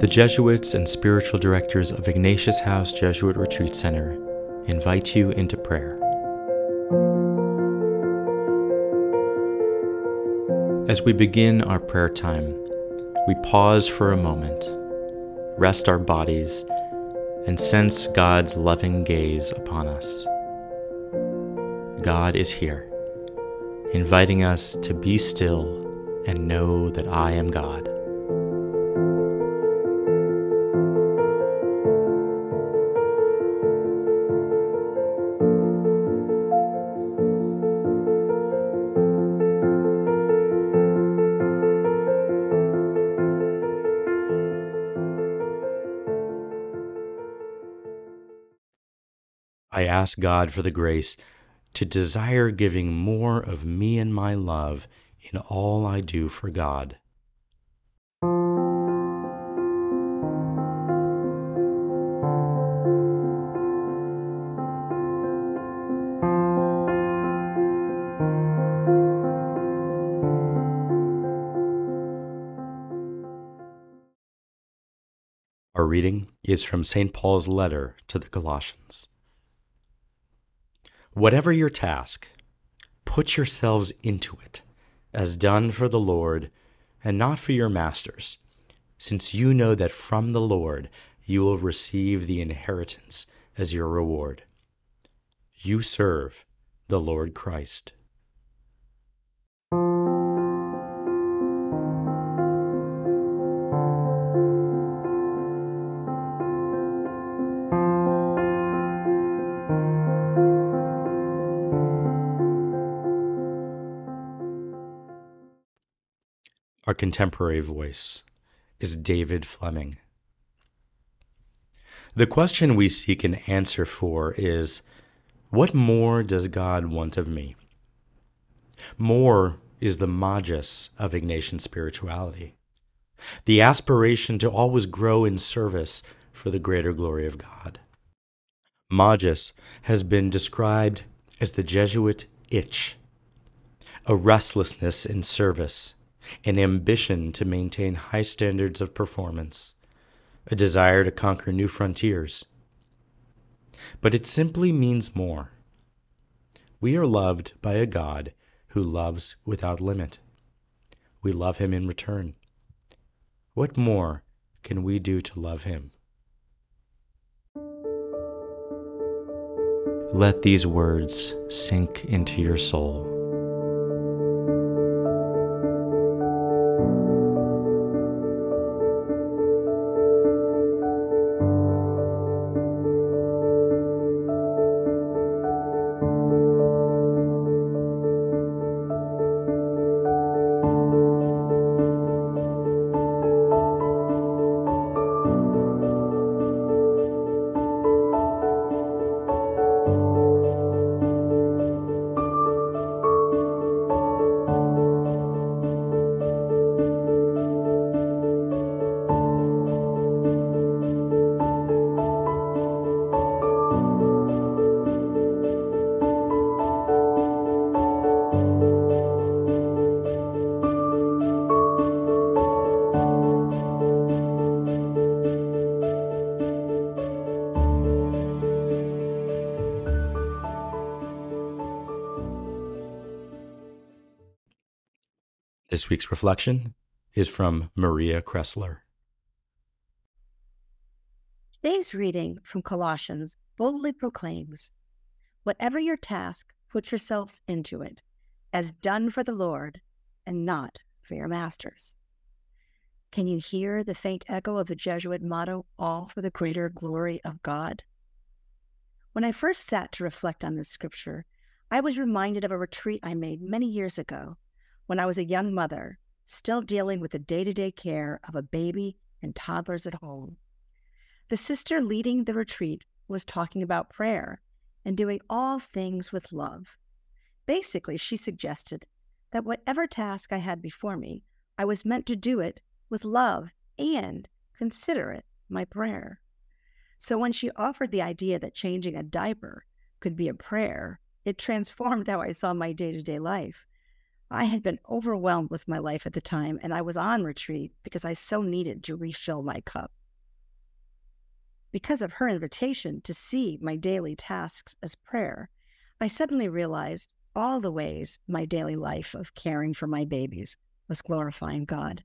The Jesuits and spiritual directors of Ignatius House Jesuit Retreat Center invite you into prayer. As we begin our prayer time, we pause for a moment, rest our bodies, and sense God's loving gaze upon us. God is here, inviting us to be still and know that I am God. I ask God for the grace to desire giving more of me and my love in all I do for God. Our reading is from St. Paul's letter to the Colossians. Whatever your task, put yourselves into it, as done for the Lord and not for your masters, since you know that from the Lord you will receive the inheritance as your reward. You serve the Lord Christ. Our contemporary voice is David Fleming. The question we seek an answer for is What more does God want of me? More is the magis of Ignatian spirituality, the aspiration to always grow in service for the greater glory of God. Magis has been described as the Jesuit itch, a restlessness in service an ambition to maintain high standards of performance, a desire to conquer new frontiers. But it simply means more. We are loved by a God who loves without limit. We love him in return. What more can we do to love him? Let these words sink into your soul. This week's reflection is from Maria Cressler. Today's reading from Colossians boldly proclaims Whatever your task, put yourselves into it, as done for the Lord and not for your masters. Can you hear the faint echo of the Jesuit motto, all for the greater glory of God? When I first sat to reflect on this scripture, I was reminded of a retreat I made many years ago when I was a young mother, still dealing with the day to day care of a baby and toddlers at home. The sister leading the retreat was talking about prayer and doing all things with love. Basically, she suggested that whatever task I had before me, I was meant to do it with love and consider it my prayer. So when she offered the idea that changing a diaper could be a prayer, it transformed how I saw my day to day life I had been overwhelmed with my life at the time, and I was on retreat because I so needed to refill my cup. Because of her invitation to see my daily tasks as prayer, I suddenly realized all the ways my daily life of caring for my babies was glorifying God.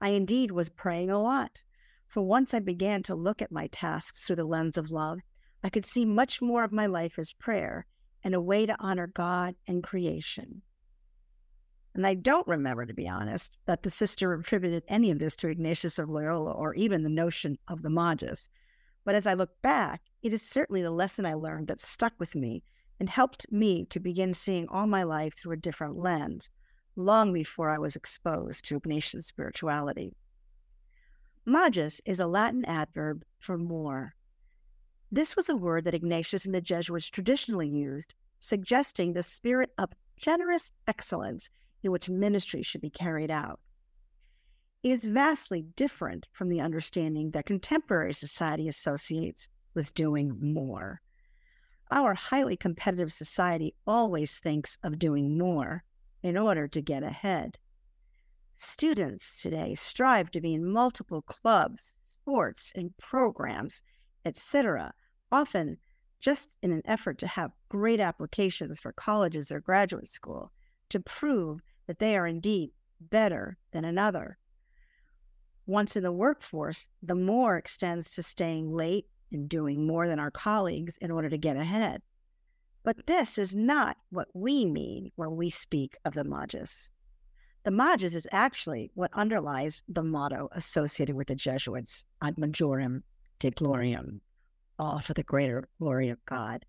I indeed was praying a lot, for once I began to look at my tasks through the lens of love, I could see much more of my life as prayer and a way to honor God and creation. And I don't remember, to be honest, that the sister attributed any of this to Ignatius of Loyola or even the notion of the Magis. But as I look back, it is certainly the lesson I learned that stuck with me and helped me to begin seeing all my life through a different lens, long before I was exposed to Ignatian spirituality. Magis is a Latin adverb for more. This was a word that Ignatius and the Jesuits traditionally used, suggesting the spirit of generous excellence in which ministry should be carried out. It is vastly different from the understanding that contemporary society associates with doing more. Our highly competitive society always thinks of doing more in order to get ahead. Students today strive to be in multiple clubs, sports, and programs, etc., often just in an effort to have great applications for colleges or graduate school to prove that they are indeed better than another. Once in the workforce, the more extends to staying late and doing more than our colleagues in order to get ahead. But this is not what we mean when we speak of the Magis. The Magis is actually what underlies the motto associated with the Jesuits, ad majorem Dei gloriam, all for the greater glory of God.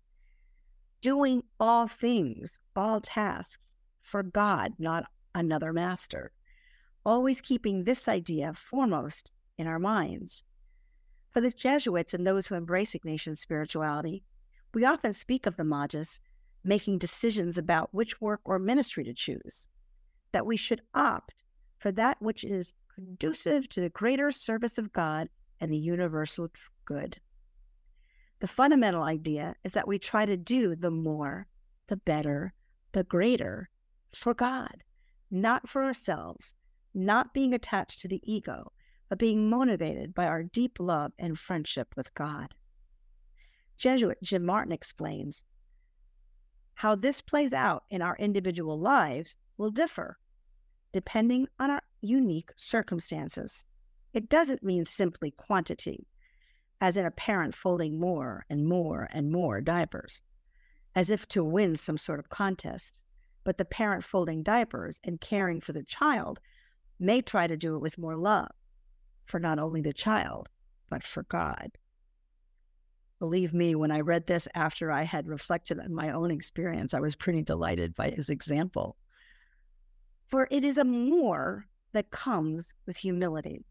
Doing all things, all tasks, for God, not another master. Always keeping this idea foremost in our minds. For the Jesuits and those who embrace Ignatian spirituality, we often speak of the Magis making decisions about which work or ministry to choose, that we should opt for that which is conducive to the greater service of God and the universal good. The fundamental idea is that we try to do the more, the better, the greater, for God, not for ourselves, not being attached to the ego, but being motivated by our deep love and friendship with God. Jesuit Jim Martin explains how this plays out in our individual lives will differ depending on our unique circumstances. It doesn't mean simply quantity, as in a parent folding more and more and more diapers, as if to win some sort of contest but the parent folding diapers and caring for the child may try to do it with more love for not only the child, but for God. Believe me, when I read this after I had reflected on my own experience, I was pretty delighted by his example. For it is a more that comes with humility.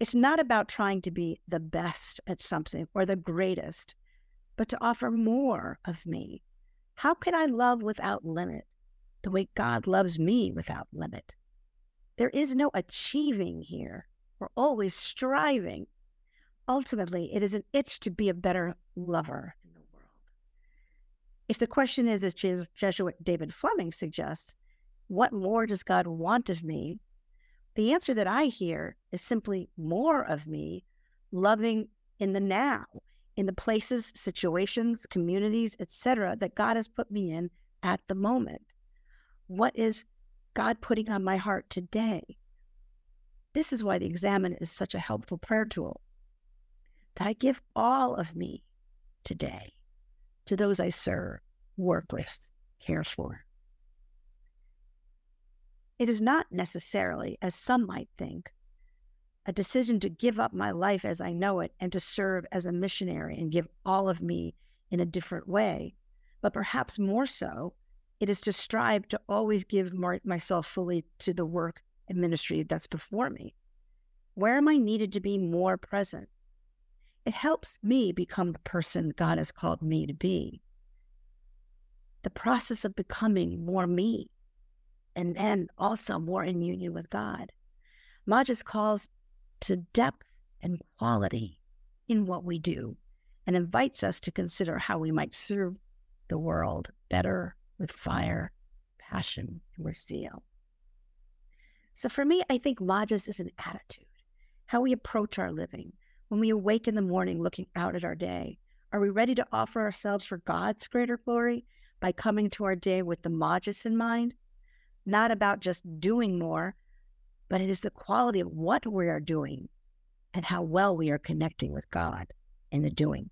It's not about trying to be the best at something or the greatest, but to offer more of me. How can I love without limit? The way God loves me without limit. There is no achieving here. We're always striving. Ultimately, it is an itch to be a better lover in the world. If the question is, as Jesuit David Fleming suggests, what more does God want of me? The answer that I hear is simply more of me, loving in the now, in the places, situations, communities, etc., that God has put me in at the moment. What is God putting on my heart today? This is why the Examen is such a helpful prayer tool. That I give all of me today to those I serve, work with, care for. It is not necessarily, as some might think, a decision to give up my life as I know it and to serve as a missionary and give all of me in a different way, but perhaps more so it is to strive to always give more, myself fully to the work and ministry that's before me. Where am I needed to be more present? It helps me become the person God has called me to be. The process of becoming more me and then also more in union with God. Magis calls to depth and quality in what we do and invites us to consider how we might serve the world better with fire, passion and with zeal. So for me, I think Magis is an attitude, how we approach our living. When we awake in the morning looking out at our day, are we ready to offer ourselves for God's greater glory by coming to our day with the Magis in mind? Not about just doing more, but it is the quality of what we are doing and how well we are connecting with God in the doing.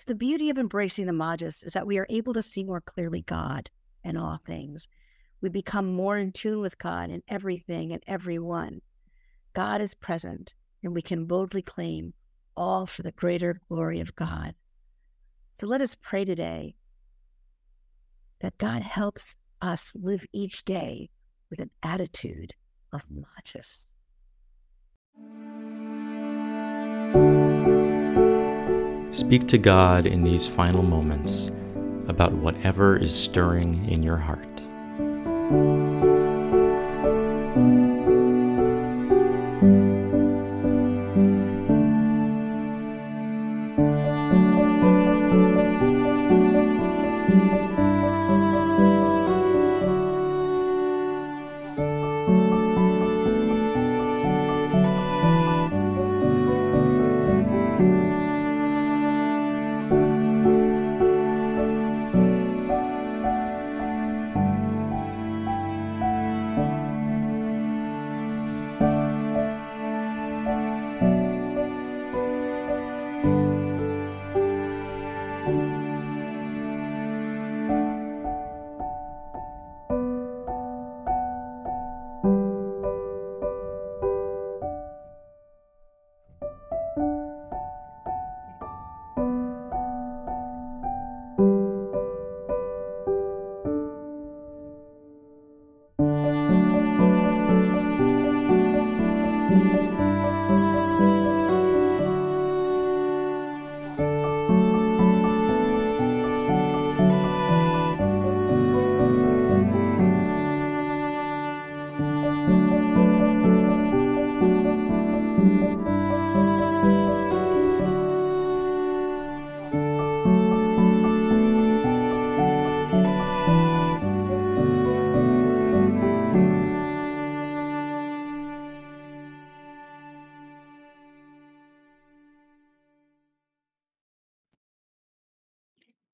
So, the beauty of embracing the Magis is that we are able to see more clearly God in all things we become more in tune with God in everything and everyone. God is present, and we can boldly claim all for the greater glory of God. So let us pray today that God helps us live each day with an attitude of Magis. Speak to God in these final moments about whatever is stirring in your heart.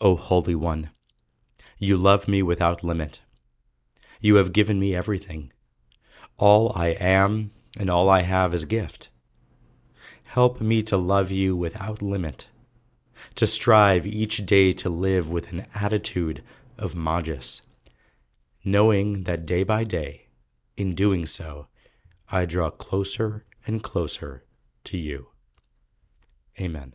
O Holy One, you love me without limit. You have given me everything. All I am and all I have is gift. Help me to love you without limit, to strive each day to live with an attitude of Magis, knowing that day by day, in doing so, I draw closer and closer to you. Amen.